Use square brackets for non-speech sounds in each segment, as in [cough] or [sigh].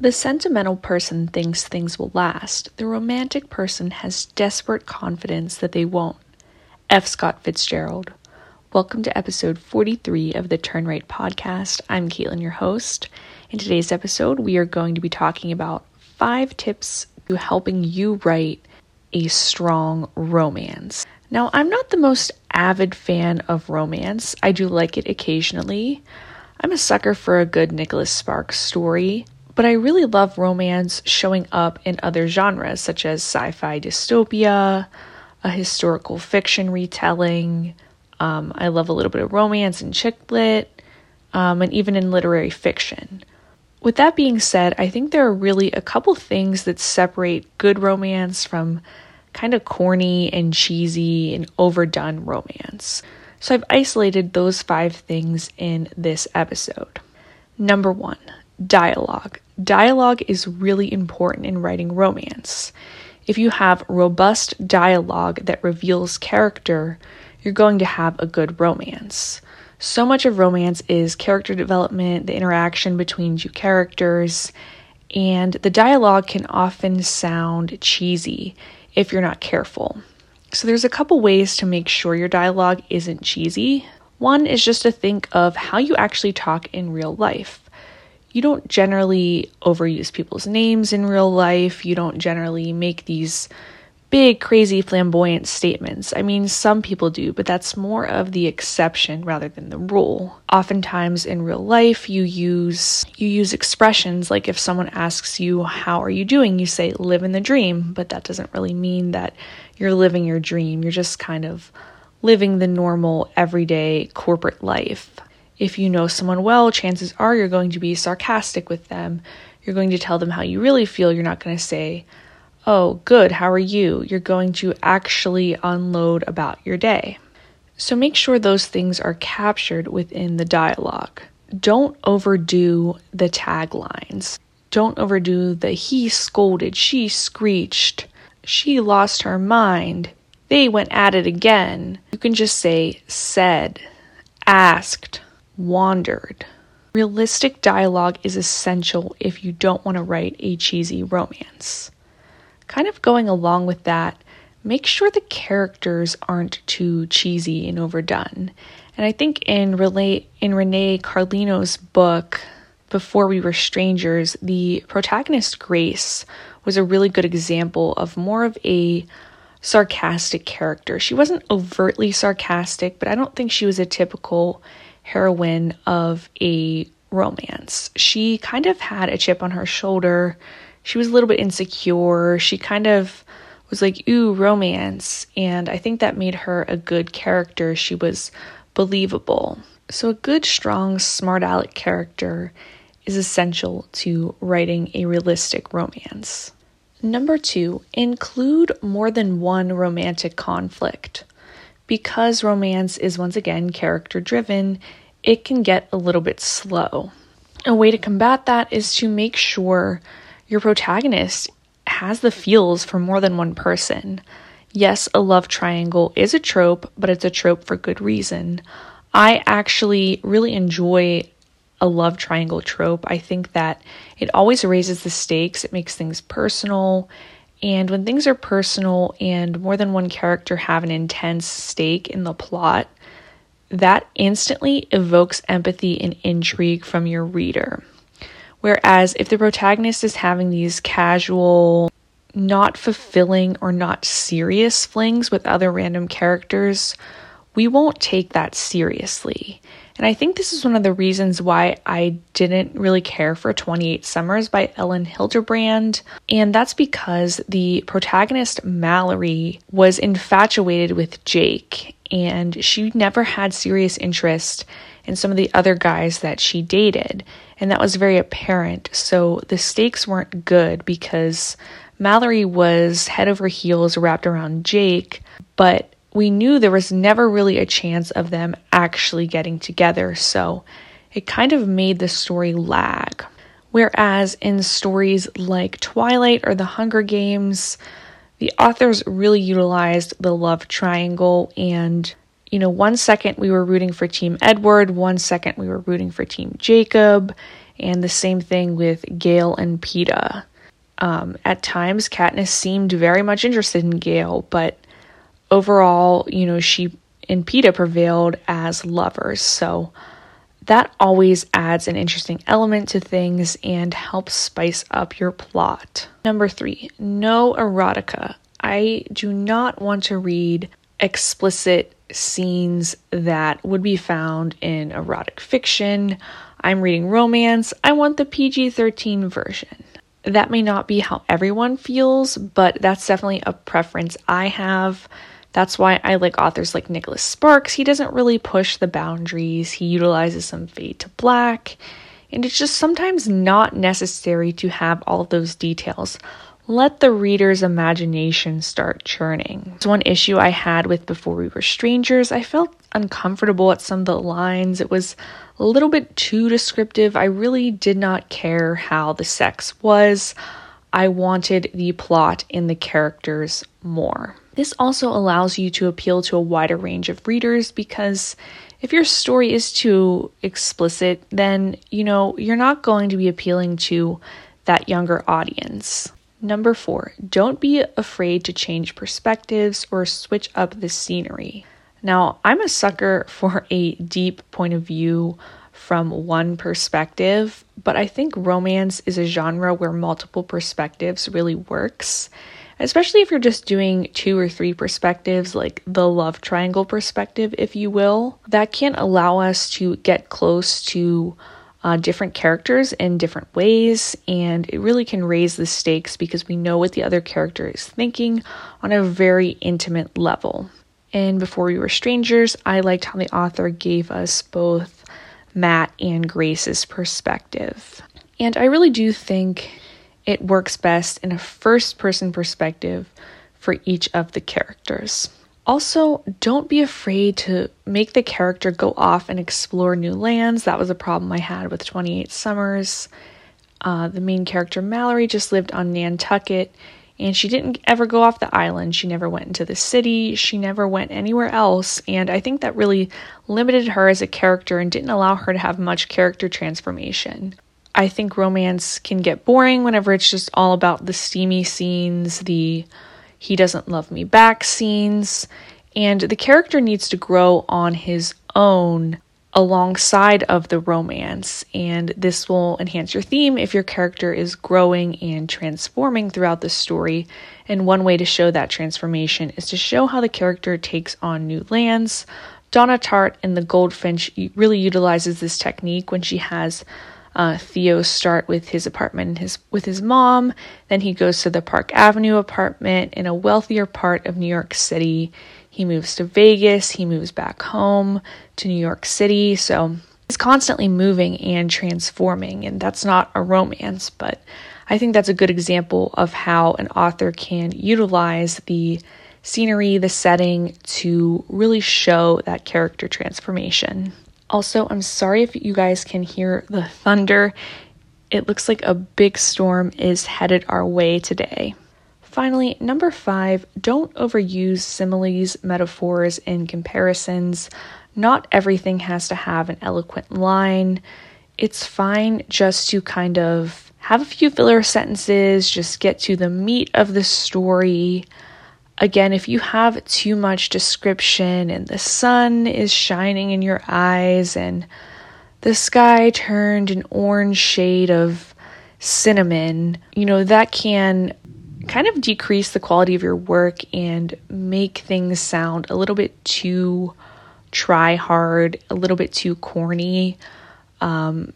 The sentimental person thinks things will last. The romantic person has desperate confidence that they won't. F. Scott Fitzgerald. Welcome to episode 43 of the Turn Right podcast. I'm Caitlin, your host. In today's episode, we are going to be talking about five tips to helping you write a strong romance. Now, I'm not the most avid fan of romance, I do like it occasionally. I'm a sucker for a good Nicholas Sparks story, but I really love romance showing up in other genres such as sci fi dystopia, a historical fiction retelling. Um, I love a little bit of romance and chick lit, um, and even in literary fiction. With that being said, I think there are really a couple things that separate good romance from kind of corny and cheesy and overdone romance. So I've isolated those five things in this episode. Number one, dialogue. Dialogue is really important in writing romance. If you have robust dialogue that reveals character, you're going to have a good romance. So much of romance is character development, the interaction between two characters, and the dialogue can often sound cheesy if you're not careful. So, there's a couple ways to make sure your dialogue isn't cheesy. One is just to think of how you actually talk in real life you don't generally overuse people's names in real life. You don't generally make these big, crazy, flamboyant statements. I mean, some people do, but that's more of the exception rather than the rule. Oftentimes in real life, you use you use expressions like if someone asks you, "How are you doing?" you say, "Living the dream," but that doesn't really mean that you're living your dream. You're just kind of living the normal everyday corporate life. If you know someone well, chances are you're going to be sarcastic with them. You're going to tell them how you really feel. You're not going to say, Oh, good, how are you? You're going to actually unload about your day. So make sure those things are captured within the dialogue. Don't overdo the taglines. Don't overdo the he scolded, she screeched, she lost her mind, they went at it again. You can just say said, asked, wandered. Realistic dialogue is essential if you don't want to write a cheesy romance. Kind of going along with that, make sure the characters aren't too cheesy and overdone. And I think in Renee, in Renee Carlino's book, Before We Were Strangers, the protagonist Grace was a really good example of more of a sarcastic character. She wasn't overtly sarcastic, but I don't think she was a typical heroine of a romance. She kind of had a chip on her shoulder. She was a little bit insecure. She kind of was like, ooh, romance. And I think that made her a good character. She was believable. So, a good, strong, smart aleck character is essential to writing a realistic romance. Number two, include more than one romantic conflict. Because romance is once again character driven, it can get a little bit slow. A way to combat that is to make sure your protagonist has the feels for more than one person. Yes, a love triangle is a trope, but it's a trope for good reason. I actually really enjoy a love triangle trope. I think that it always raises the stakes, it makes things personal. And when things are personal and more than one character have an intense stake in the plot, that instantly evokes empathy and intrigue from your reader. Whereas if the protagonist is having these casual, not fulfilling, or not serious flings with other random characters, we won't take that seriously. And I think this is one of the reasons why I didn't really care for 28 Summers by Elin Hilderbrand. And that's because the protagonist, Mallory, was infatuated with Jake and she never had serious interest in some of the other guys that she dated. And that was very apparent. So the stakes weren't good because Mallory was head over heels wrapped around Jake, but we knew there was never really a chance of them actually getting together. So it kind of made the story lag. Whereas in stories like Twilight or The Hunger Games, the authors really utilized the love triangle and you know, one second we were rooting for Team Edward, one second we were rooting for Team Jacob, And the same thing with Gale and Peeta. Um, at times, Katniss seemed very much interested in Gale, but overall, you know, she and Peeta prevailed as lovers. So that always adds an interesting element to things and helps spice up your plot. Number three, no erotica. I do not want to read explicit scenes that would be found in erotic fiction. I'm reading romance. I want the PG 13 version. That may not be how everyone feels, but that's definitely a preference I have. That's why I like authors like Nicholas Sparks. He doesn't really push the boundaries, he utilizes some fade to black, and it's just sometimes not necessary to have all those details. Let the reader's imagination start churning. It's one issue I had with Before We Were Strangers. I felt uncomfortable at some of the lines. It was a little bit too descriptive. I really did not care how the sex was. I wanted the plot and the characters more. This also allows you to appeal to a wider range of readers because if your story is too explicit, then you know you're not going to be appealing to that younger audience. Number four, don't be afraid to change perspectives or switch up the scenery. Now, I'm a sucker [laughs] for a deep point of view from one perspective, but I think romance is a genre where multiple perspectives really works especially if you're just doing two or three perspectives, like the love triangle perspective, if you will. That can allow us to get close to uh, different characters in different ways, and it really can raise the stakes because we know what the other character is thinking on a very intimate level. And before we were strangers, I liked how the author gave us both Matt and Grace's perspective. And I really do think it works best in a first person perspective for each of the characters. Also, don't be afraid to make the character go off and explore new lands. That was a problem I had with 28 Summers. Uh, the main character, Mallory, just lived on Nantucket and she didn't ever go off the island. She never went into the city. She never went anywhere else. And I think that really limited her as a character and didn't allow her to have much character transformation. I think romance can get boring whenever it's just all about the steamy scenes, the he doesn't love me back scenes, and the character needs to grow on his own alongside of the romance and this will enhance your theme if your character is growing and transforming throughout the story and one way to show that transformation is to show how the character takes on new lands. Donna tartt in the goldfinch really utilizes this technique when she has uh, Theo start with his apartment his with his mom. Then he goes to the Park Avenue apartment in a wealthier part of New York City. He moves to Vegas. He moves back home to New York City. So he's constantly moving and transforming, and that's not a romance, but I think that's a good example of how an author can utilize the scenery, the setting to really show that character transformation. Also, I'm sorry if you guys can hear the thunder. It looks like a big storm is headed our way today. Finally, number five, don't overuse similes, metaphors, and comparisons. Not everything has to have an eloquent line. It's fine just to kind of have a few filler sentences, just get to the meat of the story. Again, if you have too much description and the sun is shining in your eyes and the sky turned an orange shade of cinnamon, you know, that can kind of decrease the quality of your work and make things sound a little bit too try hard, a little bit too corny. Um,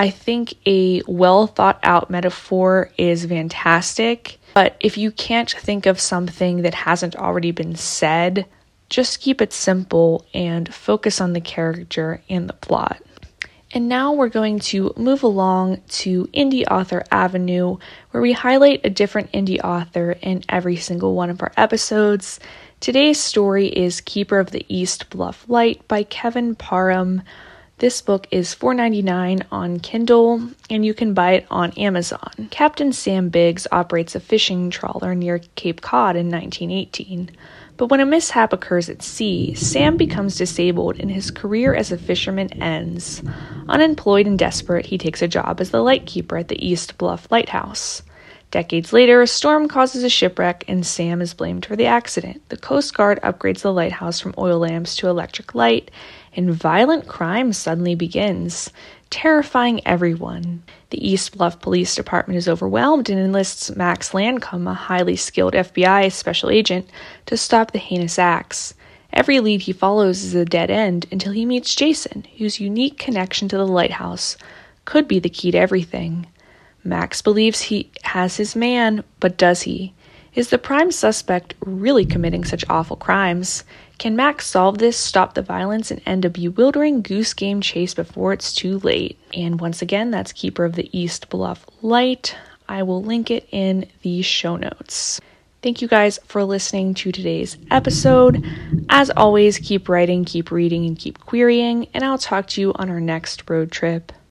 I think a well thought out metaphor is fantastic, but if you can't think of something that hasn't already been said, just keep it simple and focus on the character and the plot. And now we're going to move along to Indie Author Avenue, where we highlight a different indie author in every single one of our episodes. Today's story is Keeper of the East Bluff Light by Kevin Parham. This book is $4.99 on Kindle, and you can buy it on Amazon. Captain Sam Biggs operates a fishing trawler near Cape Cod in 1918. But when a mishap occurs at sea, Sam becomes disabled and his career as a fisherman ends. Unemployed and desperate, he takes a job as the lightkeeper at the East Bluff Lighthouse. Decades later, a storm causes a shipwreck and Sam is blamed for the accident. The Coast Guard upgrades the lighthouse from oil lamps to electric light, and violent crime suddenly begins, terrifying everyone. The East Bluff Police Department is overwhelmed and enlists Max Lancome, a highly skilled FBI special agent, to stop the heinous acts. Every lead he follows is a dead end until he meets Jason, whose unique connection to the lighthouse could be the key to everything. Max believes he has his man, but does he? Is the prime suspect really committing such awful crimes? Can Max solve this, stop the violence, and end a bewildering goose game chase before it's too late? And once again, that's Keeper of the East Bluff Light. I will link it in the show notes. Thank you guys for listening to today's episode. As always, keep writing, keep reading, and keep querying, and I'll talk to you on our next road trip.